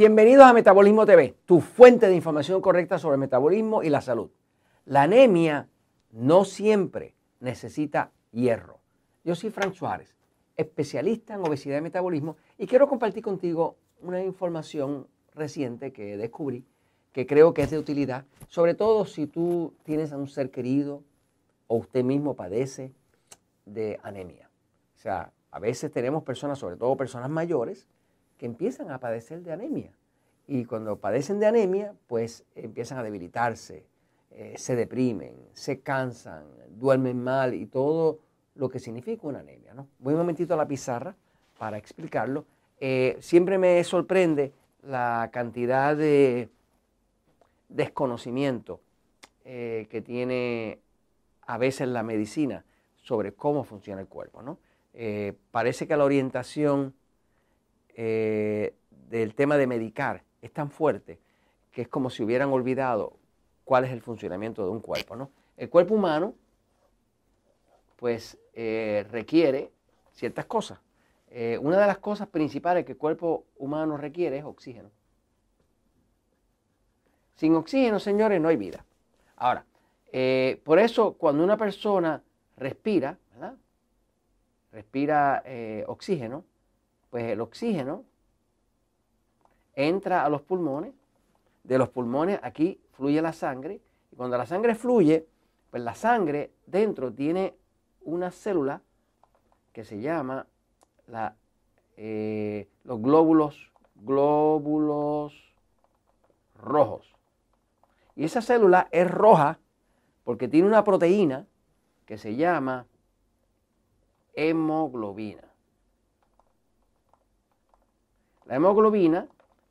Bienvenidos a Metabolismo TV, tu fuente de información correcta sobre metabolismo y la salud. La anemia no siempre necesita hierro. Yo soy Frank Suárez, especialista en obesidad y metabolismo, y quiero compartir contigo una información reciente que descubrí que creo que es de utilidad, sobre todo si tú tienes a un ser querido o usted mismo padece de anemia. O sea, a veces tenemos personas, sobre todo personas mayores, que empiezan a padecer de anemia. Y cuando padecen de anemia, pues empiezan a debilitarse, eh, se deprimen, se cansan, duermen mal y todo lo que significa una anemia. ¿no? Voy un momentito a la pizarra para explicarlo. Eh, siempre me sorprende la cantidad de desconocimiento eh, que tiene a veces la medicina sobre cómo funciona el cuerpo. ¿no? parece que la orientación del tema de medicar es tan fuerte que es como si hubieran olvidado cuál es el funcionamiento de un cuerpo. ¿no? El cuerpo humano, pues, eh, requiere ciertas cosas. Eh, una de las cosas principales que el cuerpo humano requiere es oxígeno. Sin oxígeno, señores, no hay vida. Ahora, por eso cuando una persona respira, ¿verdad? respira oxígeno, pues el oxígeno entra a los pulmones, de los pulmones aquí fluye la sangre, y cuando la sangre fluye, pues la sangre dentro tiene una célula que se llama la, eh, los glóbulos, glóbulos rojos. Y esa célula es roja porque tiene una proteína que se llama hemoglobina. La hemoglobina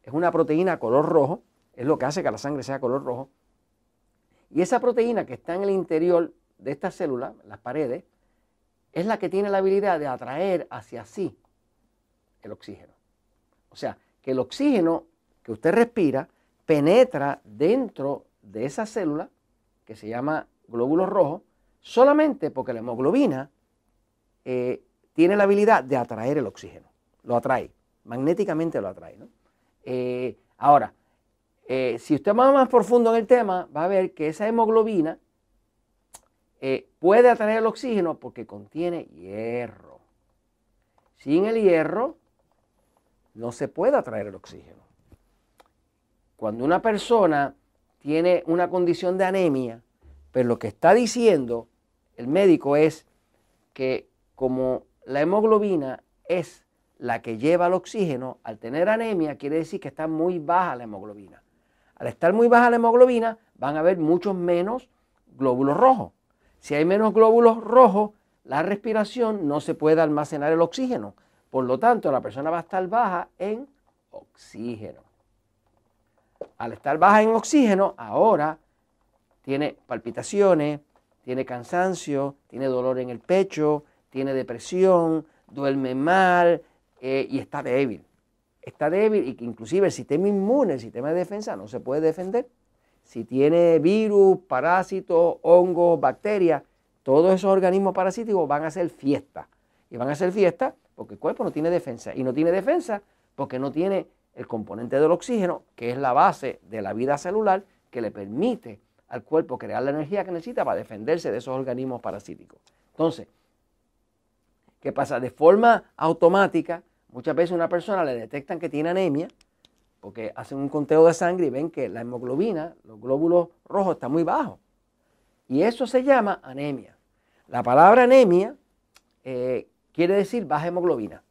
es una proteína color rojo, es lo que hace que la sangre sea color rojo. Y esa proteína que está en el interior de esta célula, las paredes, es la que tiene la habilidad de atraer hacia sí el oxígeno. O sea, que el oxígeno que usted respira penetra dentro de esa célula que se llama glóbulo rojo, solamente porque la hemoglobina eh, tiene la habilidad de atraer el oxígeno. Lo atrae magnéticamente lo atrae. Eh, ahora, eh, si usted va más profundo en el tema, va a ver que esa hemoglobina eh, puede atraer el oxígeno porque contiene hierro. Sin el hierro no se puede atraer el oxígeno. Cuando una persona tiene una condición de anemia, pero lo que está diciendo el médico es que como la hemoglobina es la que lleva el oxígeno, al tener anemia, quiere decir que está muy baja la hemoglobina. Al estar muy baja la hemoglobina, van a haber muchos menos glóbulos rojos. Si hay menos glóbulos rojos, la respiración no se puede almacenar el oxígeno. Por lo tanto, la persona va a estar baja en oxígeno. Al estar baja en oxígeno, ahora tiene palpitaciones, tiene cansancio, tiene dolor en el pecho, tiene depresión, duerme mal, eh, y está débil. Está débil y que inclusive el sistema inmune, el sistema de defensa no se puede defender. Si tiene virus, parásitos, hongos, bacterias, todos esos organismos parasíticos van a hacer fiesta. Y van a hacer fiesta porque el cuerpo no tiene defensa. Y no tiene defensa porque no tiene el componente del oxígeno, que es la base de la vida celular, que le permite al cuerpo crear la energía que necesita para defenderse de esos organismos parasíticos. Entonces, ¿qué pasa? De forma automática, Muchas veces a una persona le detectan que tiene anemia porque hacen un conteo de sangre y ven que la hemoglobina, los glóbulos rojos, están muy bajos. Y eso se llama anemia. La palabra anemia eh, quiere decir baja hemoglobina.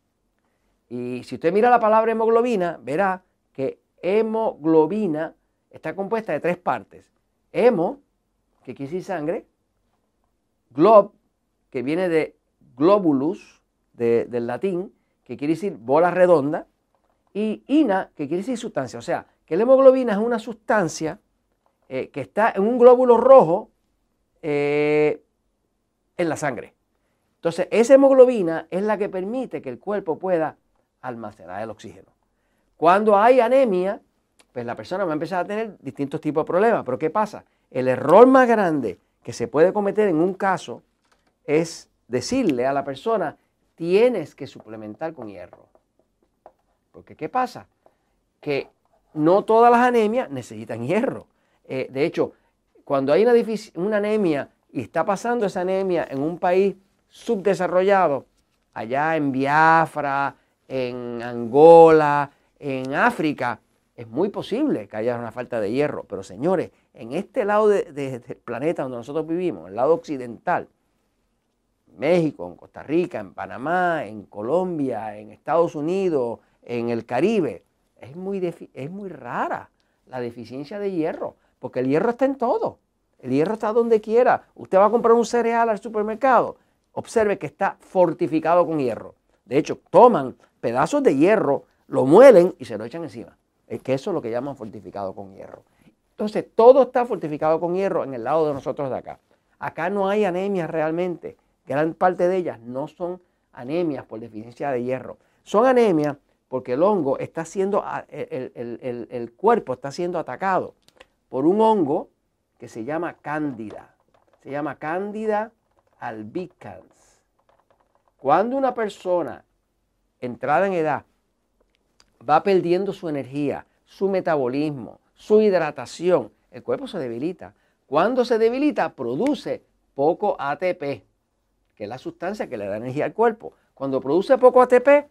Y si usted mira la palabra hemoglobina, verá que hemoglobina está compuesta de tres partes. Hemo, que quiere decir sangre, glob, que viene de globulus, del latín, que quiere decir bola redonda, y ina, que quiere decir sustancia. O sea, que la hemoglobina es una sustancia eh, que está en un glóbulo rojo eh, en la sangre. Entonces, esa hemoglobina es la que permite que el cuerpo pueda almacenar el oxígeno. Cuando hay anemia, pues la persona va a empezar a tener distintos tipos de problemas. Pero ¿qué pasa? El error más grande que se puede cometer en un caso es decirle a la persona tienes que suplementar con hierro. Porque ¿qué pasa? Que no todas las anemias necesitan hierro. Eh, de hecho, cuando hay una, anemia y está pasando esa anemia en un país subdesarrollado, allá en Biafra, en Angola, en África, es muy posible que haya una falta de hierro. Pero señores, en este lado del planeta donde nosotros vivimos, el lado occidental, México, en Costa Rica, en Panamá, en Colombia, en Estados Unidos, en el Caribe, es muy, es muy rara la deficiencia de hierro, porque el hierro está en todo. El hierro está donde quiera. Usted va a comprar un cereal al supermercado, observe que está fortificado con hierro. De hecho, toman pedazos de hierro, lo muelen y se lo echan encima. Es que eso es lo que llaman fortificado con hierro. Entonces, todo está fortificado con hierro en el lado de nosotros de acá. Acá no hay anemias realmente. Gran parte de ellas no son anemias por deficiencia de hierro. Son anemias porque el hongo está siendo, el, el cuerpo está siendo atacado por un hongo que se llama cándida. Se llama cándida albicans. Cuando una persona entrada en edad va perdiendo su energía, su metabolismo, su hidratación, el cuerpo se debilita. Cuando se debilita, produce poco ATP, que es la sustancia que le da energía al cuerpo. Cuando produce poco ATP,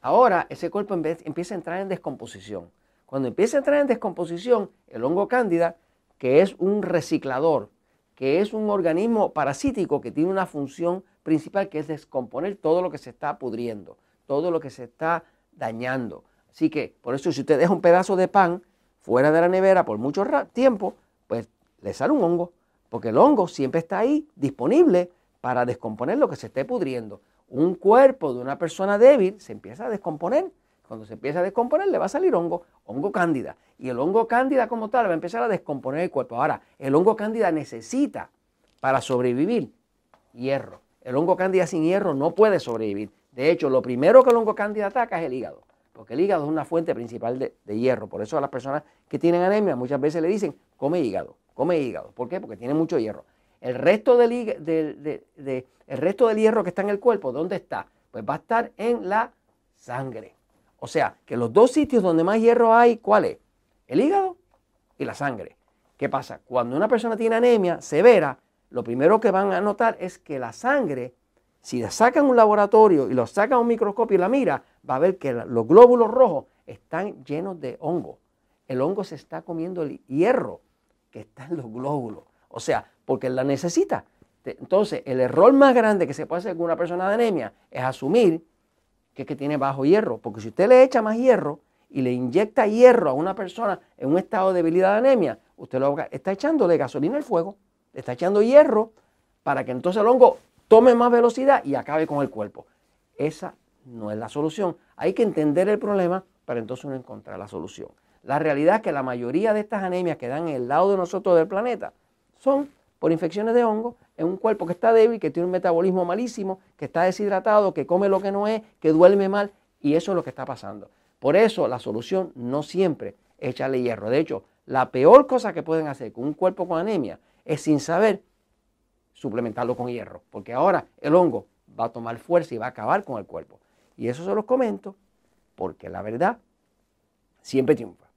ahora ese cuerpo empieza a entrar en descomposición. Cuando empieza a entrar en descomposición, el hongo cándida, que es un reciclador, que es un organismo parasítico que tiene una función principal que es descomponer todo lo que se está pudriendo, todo lo que se está dañando. Así que, por eso, si usted deja un pedazo de pan fuera de la nevera por mucho tiempo, pues le sale un hongo, porque el hongo siempre está ahí disponible para descomponer lo que se esté pudriendo. Un cuerpo de una persona débil se empieza a descomponer. Cuando se empieza a descomponer, le va a salir hongo, hongo cándida. Y el hongo cándida como tal va a empezar a descomponer el cuerpo. Ahora, el hongo cándida necesita para sobrevivir hierro. El hongo cándida sin hierro no puede sobrevivir. De hecho, lo primero que el hongo cándida ataca es el hígado porque el hígado es una fuente principal de, hierro. Por eso a las personas que tienen anemia muchas veces le dicen, come hígado, come hígado. ¿Por qué? Porque tiene mucho hierro. El resto del, el resto del hierro que está en el cuerpo, ¿dónde está? Pues va a estar en la sangre. O sea, que los dos sitios donde más hierro hay, ¿cuál es? El hígado y la sangre. ¿Qué pasa? Cuando una persona tiene anemia severa, lo primero que van a notar es que la sangre, si la sacan un laboratorio y lo sacan a un microscopio y la mira, va a ver que los glóbulos rojos están llenos de hongo. El hongo se está comiendo el hierro que está en los glóbulos. O sea, porque la necesita. Entonces, el error más grande que se puede hacer con una persona de anemia es asumir que, que tiene bajo hierro. Porque si usted le echa más hierro y le inyecta hierro a una persona en un estado de debilidad de anemia, usted lo está echándole gasolina al fuego, le está echando hierro para que entonces el hongo tome más velocidad y acabe con el cuerpo. Esa no es la solución. Hay que entender el problema para entonces uno encontrar la solución. La realidad es que la mayoría de estas anemias que dan en el lado de nosotros del planeta son por infecciones de hongo en un cuerpo que está débil, que tiene un metabolismo malísimo, que está deshidratado, que come lo que no es, que duerme mal, y eso es lo que está pasando. Por eso la solución no siempre es echarle hierro. De hecho, la peor cosa que pueden hacer con un cuerpo con anemia es sin saber suplementarlo con hierro, porque ahora el hongo va a tomar fuerza y va a acabar con el cuerpo. Y eso se los comento porque la verdad siempre triunfa.